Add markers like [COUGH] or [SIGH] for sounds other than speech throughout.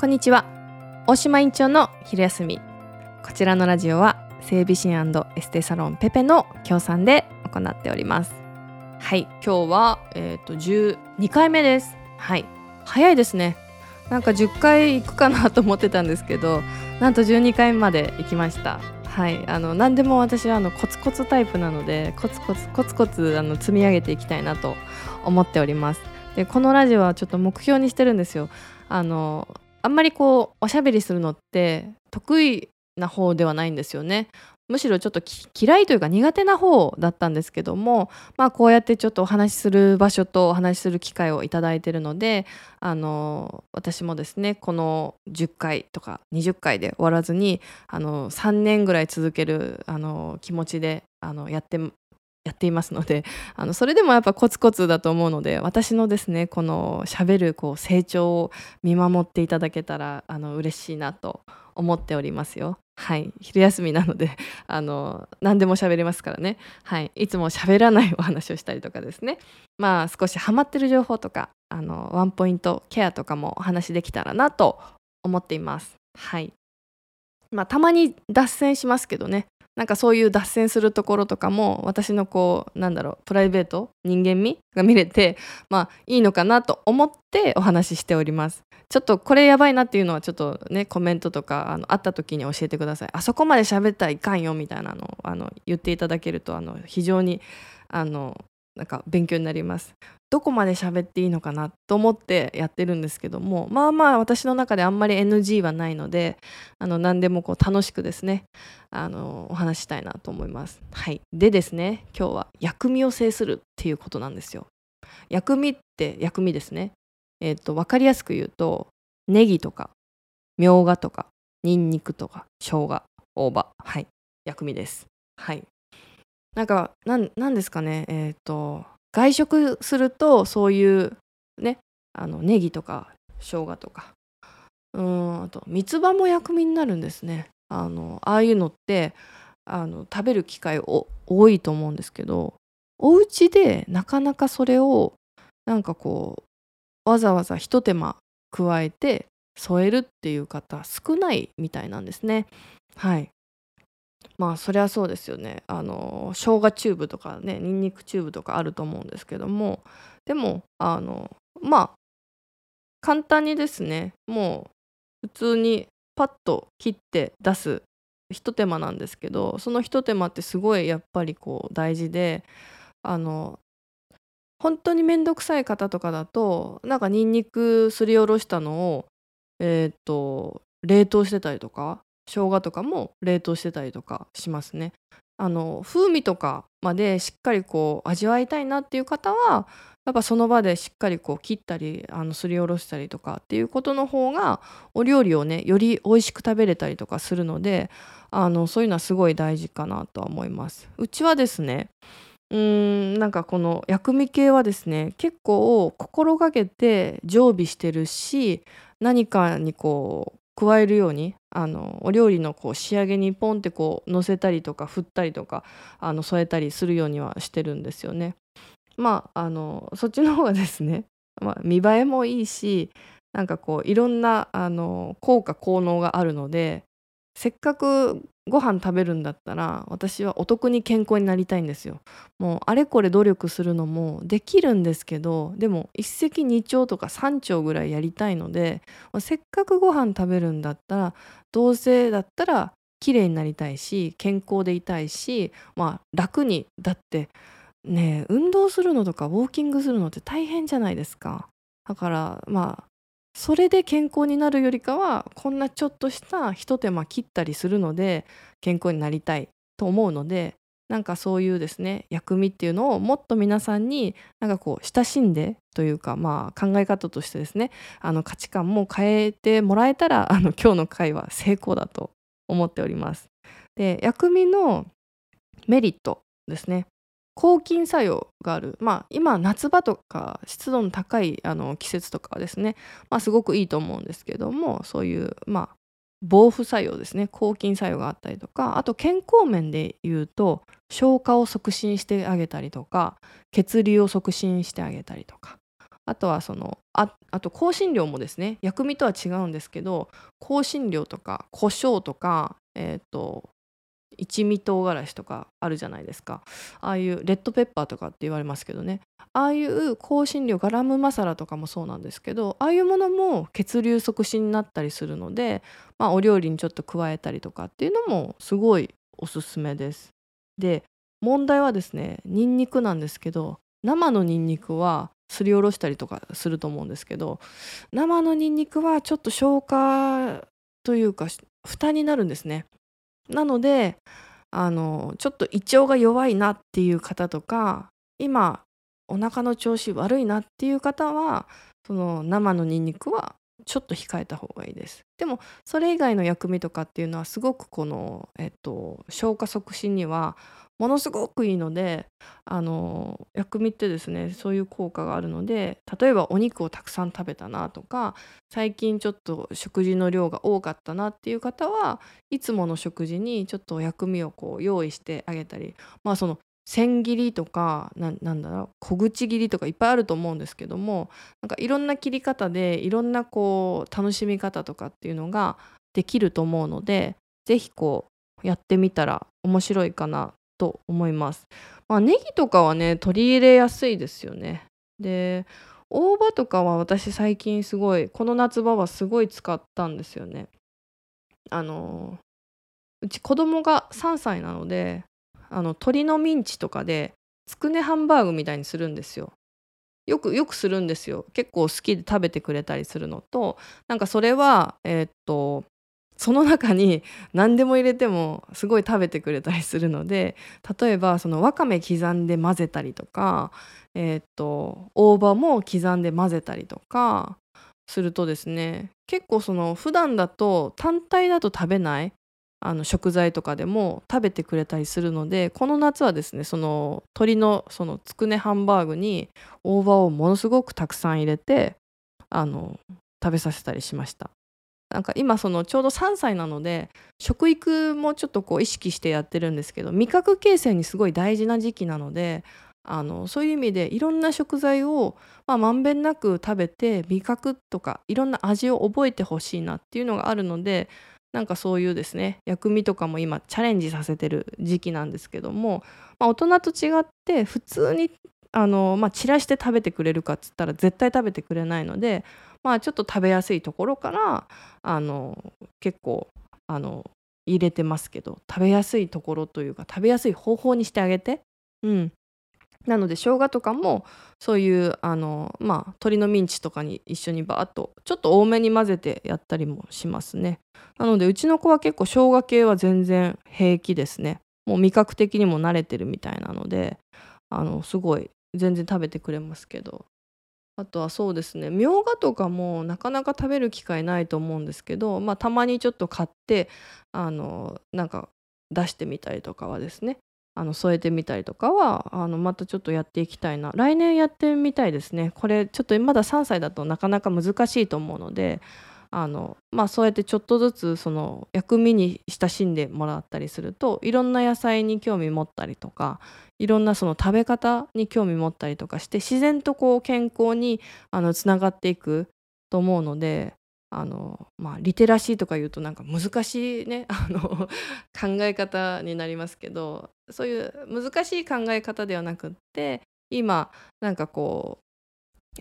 こんにちは。大島院長の昼休み。こちらのラジオは整備士エステサロンペペの協賛で行っております。はい今日はえっ、ー、と12回目です。はい。早いですね。なんか10回行くかなと思ってたんですけどなんと12回まで行きました。はい。あの何でも私はあのコツコツタイプなのでコツコツコツコツあの積み上げていきたいなと思っております。でこのラジオはちょっと目標にしてるんですよ。あのあんまりこうおしゃべりするのって得意な方ではないんですよね。むしろちょっと嫌いというか苦手な方だったんですけどもまあこうやってちょっとお話しする場所とお話しする機会をいただいてるのであの私もですねこの10回とか20回で終わらずにあの3年ぐらい続けるあの気持ちであのやってやっていますのであのそれでもやっぱコツコツだと思うので私のですねこのしゃべるこう成長を見守っていただけたらあの嬉しいなと思っておりますよ。はい。昼休みなのであの何でも喋れますからね、はい、いつも喋らないお話をしたりとかですね。まあ少しハマってる情報とかあのワンポイントケアとかもお話できたらなと思っています。はい。まあ、たまに脱線しますけどね。なんかそういう脱線するところとかも私のこうなんだろうプライベート人間味が見れてまあいいのかなと思ってお話ししております。ちょっとこれやばいなっていうのはちょっとねコメントとかあのあった時に教えてください。あそこまで喋ったらいかんよみたいなのをあの言っていただけるとあの非常にあのなんか勉強になりますどこまで喋っていいのかなと思ってやってるんですけどもまあまあ私の中であんまり NG はないのであの何でもこう楽しくですねあのお話したいなと思います。はい、でですね今日は薬味を制するっていうことなんですよ。薬味って薬味ですね。えっ、ー、と分かりやすく言うとネギとかみょうがとかにんにくとか生姜大葉はい薬味です。はいなんかなんですかねえっ、ー、と外食するとそういうねあのネギとか生姜とかうんあと三つ葉も薬味になるんですね。あのああいうのってあの食べる機会多いと思うんですけどお家でなかなかそれをなんかこうわざわざひと手間加えて添えるっていう方少ないみたいなんですね。はい。まあそりゃそうですよね。あの生姜チューブとかねにんにくチューブとかあると思うんですけども。でもあのまあ簡単にですねもう普通にパッと切って出すひと手間なんですけどそのひと手間ってすごいやっぱりこう大事であの本当に面倒くさい方とかだとなんかにんにくすりおろしたのをえっ、と冷凍してたりとか生姜とかも冷凍してたりとかしますね。あの風味とかまでしっかりこう味わいたいなっていう方はやっぱその場でしっかりこう切ったりあのすりおろしたりとかっていうことの方がお料理をねより美味しく食べれたりとかするのであのそういうのはすごい大事かなとは思います。うちはですねうーんなんかこの薬味系はですね結構心がけて常備してるし何かにこう加えるようにあのお料理のこう仕上げにポンってこう乗せたりとか振ったりとかあの添えたりするようにはしてるんですよね。まああのそっちの方がですね、[LAUGHS] まあ、見栄えもいいしなんかこういろんなあの効果効能があるのでせっかくご飯食べるんだったら私はお得に健康になりたいんですよ。もうあれこれ努力するのもできるんですけどでも一石二鳥とか三鳥ぐらいやりたいのでせっかくご飯食べるんだったらどうせだったら綺麗になりたいし健康でいたいしまあ楽にだってね運動するのとかウォーキングするのって大変じゃないですか。だからまあそれで健康になるよりかはこんなちょっとしたひと手間切ったりするので健康になりたいと思うのでなんかそういうですね薬味っていうのをもっと皆さんになんかこう親しんでというかまあ考え方としてですねあの価値観も変えてもらえたら [LAUGHS] あの今日の回は成功だと思っております。で薬味のメリットですね抗菌作用がある、まあ、今夏場とか湿度の高いあの季節とかはですね、まあ、すごくいいと思うんですけどもそういう、まあ、防腐作用ですね。抗菌作用があったりとかあと健康面で言うと消化を促進してあげたりとか血流を促進してあげたりとかあとはそのあと香辛料もですね薬味とは違うんですけど香辛料とか胡椒とかえっ、ー、と一味唐辛子とかあるじゃないですかああいうレッドペッパーとかって言われますけどねああいう香辛料ガラムマサラとかもそうなんですけどああいうものも血流促進になったりするので、まあ、お料理にちょっと加えたりとかっていうのもすごいおすすめです。で問題はですねニンニクなんですけど生のニンニクはすりおろしたりとかすると思うんですけど生のニンニクはちょっと消化というか負になるんですね。なのであのちょっと胃腸が弱いなっていう方とか今お腹の調子悪いなっていう方はその生のニンニクはちょっと控えた方がいいです。でもそれ以外の薬味とかっていうのはすごくこの、えっと、消化促進にはものすごくいいのであの薬味ってですねそういう効果があるので例えばお肉をたくさん食べたなとか最近ちょっと食事の量が多かったなっていう方はいつもの食事にちょっと薬味をこう用意してあげたりまあその千切りとかなんだろう小口切りとかいっぱいあると思うんですけどもなんかいろんな切り方でいろんなこう楽しみ方とかっていうのができると思うので是非こうやってみたら面白いかなと思います。まあネギとかはね取り入れやすいですよね。で大葉とかは私最近すごいこの夏場はすごい使ったんですよね。あのうち子供が3歳なのであの鶏のミンチとかでつくねハンバーグみたいにするんですよ。よくよくするんですよ結構好きで食べてくれたりするのとなんかそれはえー、っとその中に [LAUGHS] 何でも入れてもすごい食べてくれたりするので例えばそのわかめ刻んで混ぜたりとかえー、っと大葉も刻んで混ぜたりとかするとですね結構その普段だと単体だと食べないあの食材とかでも食べてくれたりするのでこの夏はですねその鶏のそのつくねハンバーグに大葉をものすごくたくさん入れてあの食べさせたりしました。なんか今そのちょうど3歳なので食育もちょっとこう意識してやってるんですけど味覚形成にすごい大事な時期なのであのそういう意味でいろんな食材をまあ、んべんなく食べて味覚とかいろんな味を覚えてほしいなっていうのがあるのでなんかそういうですね薬味とかも今チャレンジさせてる時期なんですけども、まあ、大人と違って普通にあの、まあ、散らして食べてくれるかっつったら絶対食べてくれないので、まあ、ちょっと食べやすいところからあの結構あの入れてますけど食べやすいところというか食べやすい方法にしてあげて、うん、なので生姜とかもそういうあのまあ鶏のミンチとかに一緒にバーッとちょっと多めに混ぜてやったりもしますね。なのでうちの子は結構生姜系は全然平気ですね。もう味覚的にも慣れてるみたいなのであのすごい全然食べてくれますけど。あとはそうですね。みょうがとかもなかなか食べる機会ないと思うんですけどまあたまにちょっと買ってあのなんか出してみたりとかはですね。あの添えてみたりとかはあのまたちょっとやっていきたいな。来年やってみたいですね。これちょっとまだ3歳だとなかなか難しいと思うのであのまあそうやってちょっとずつその薬味に親しんでもらったりするといろんな野菜に興味持ったりとかいろんなその食べ方に興味持ったりとかして自然とこう健康にあのつながっていくと思うのであのまあリテラシーとか言うとなんか難しいね [LAUGHS] あの考え方になりますけどそういう難しい考え方ではなくって今なんかこう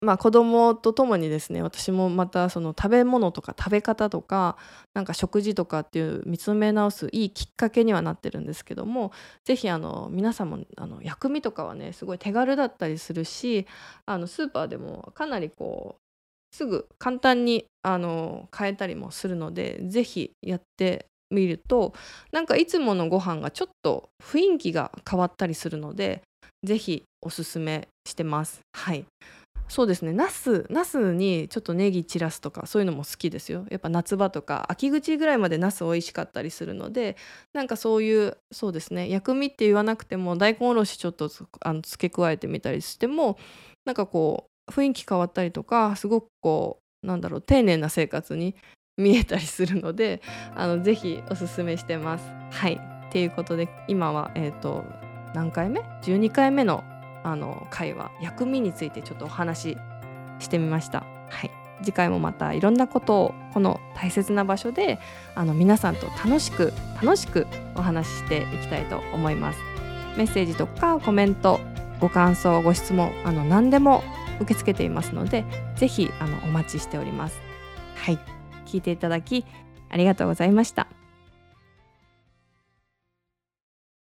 まあ子供と共にですね私もまたその食べ物とか食べ方とかなんか食事とかっていう見つめ直すいいきっかけにはなってるんですけども是非あの皆さんもあの薬味とかはねすごい手軽だったりするしあのスーパーでもかなりこうすぐ簡単にあの買えたりもするので是非やってみるとなんかいつものご飯がちょっと雰囲気が変わったりするので是非おすすめしてます。はい。そうですね。ナスナスにちょっとネギ散らすとかそういうのも好きですよ。やっぱ夏場とか秋口ぐらいまでナス美味しかったりするのでなんかそういうそうですね。薬味って言わなくても大根おろしちょっとあの付け加えてみたりしてもなんかこう雰囲気変わったりとかすごくこうなんだろう丁寧な生活に見えたりするので [LAUGHS] あのぜひおすすめしてます。はいっていうことで今はえ、ー、と何回目 ?12 回目のあの回は薬味についてちょっとお話してみましたはい次回もまたいろんなことをこの大切な場所であの皆さんと楽しく楽しくお話ししていきたいと思いますメッセージとかコメントご感想ご質問あの何でも受け付けていますのでぜひあのお待ちしております。はい。聞いていただきありがとうございました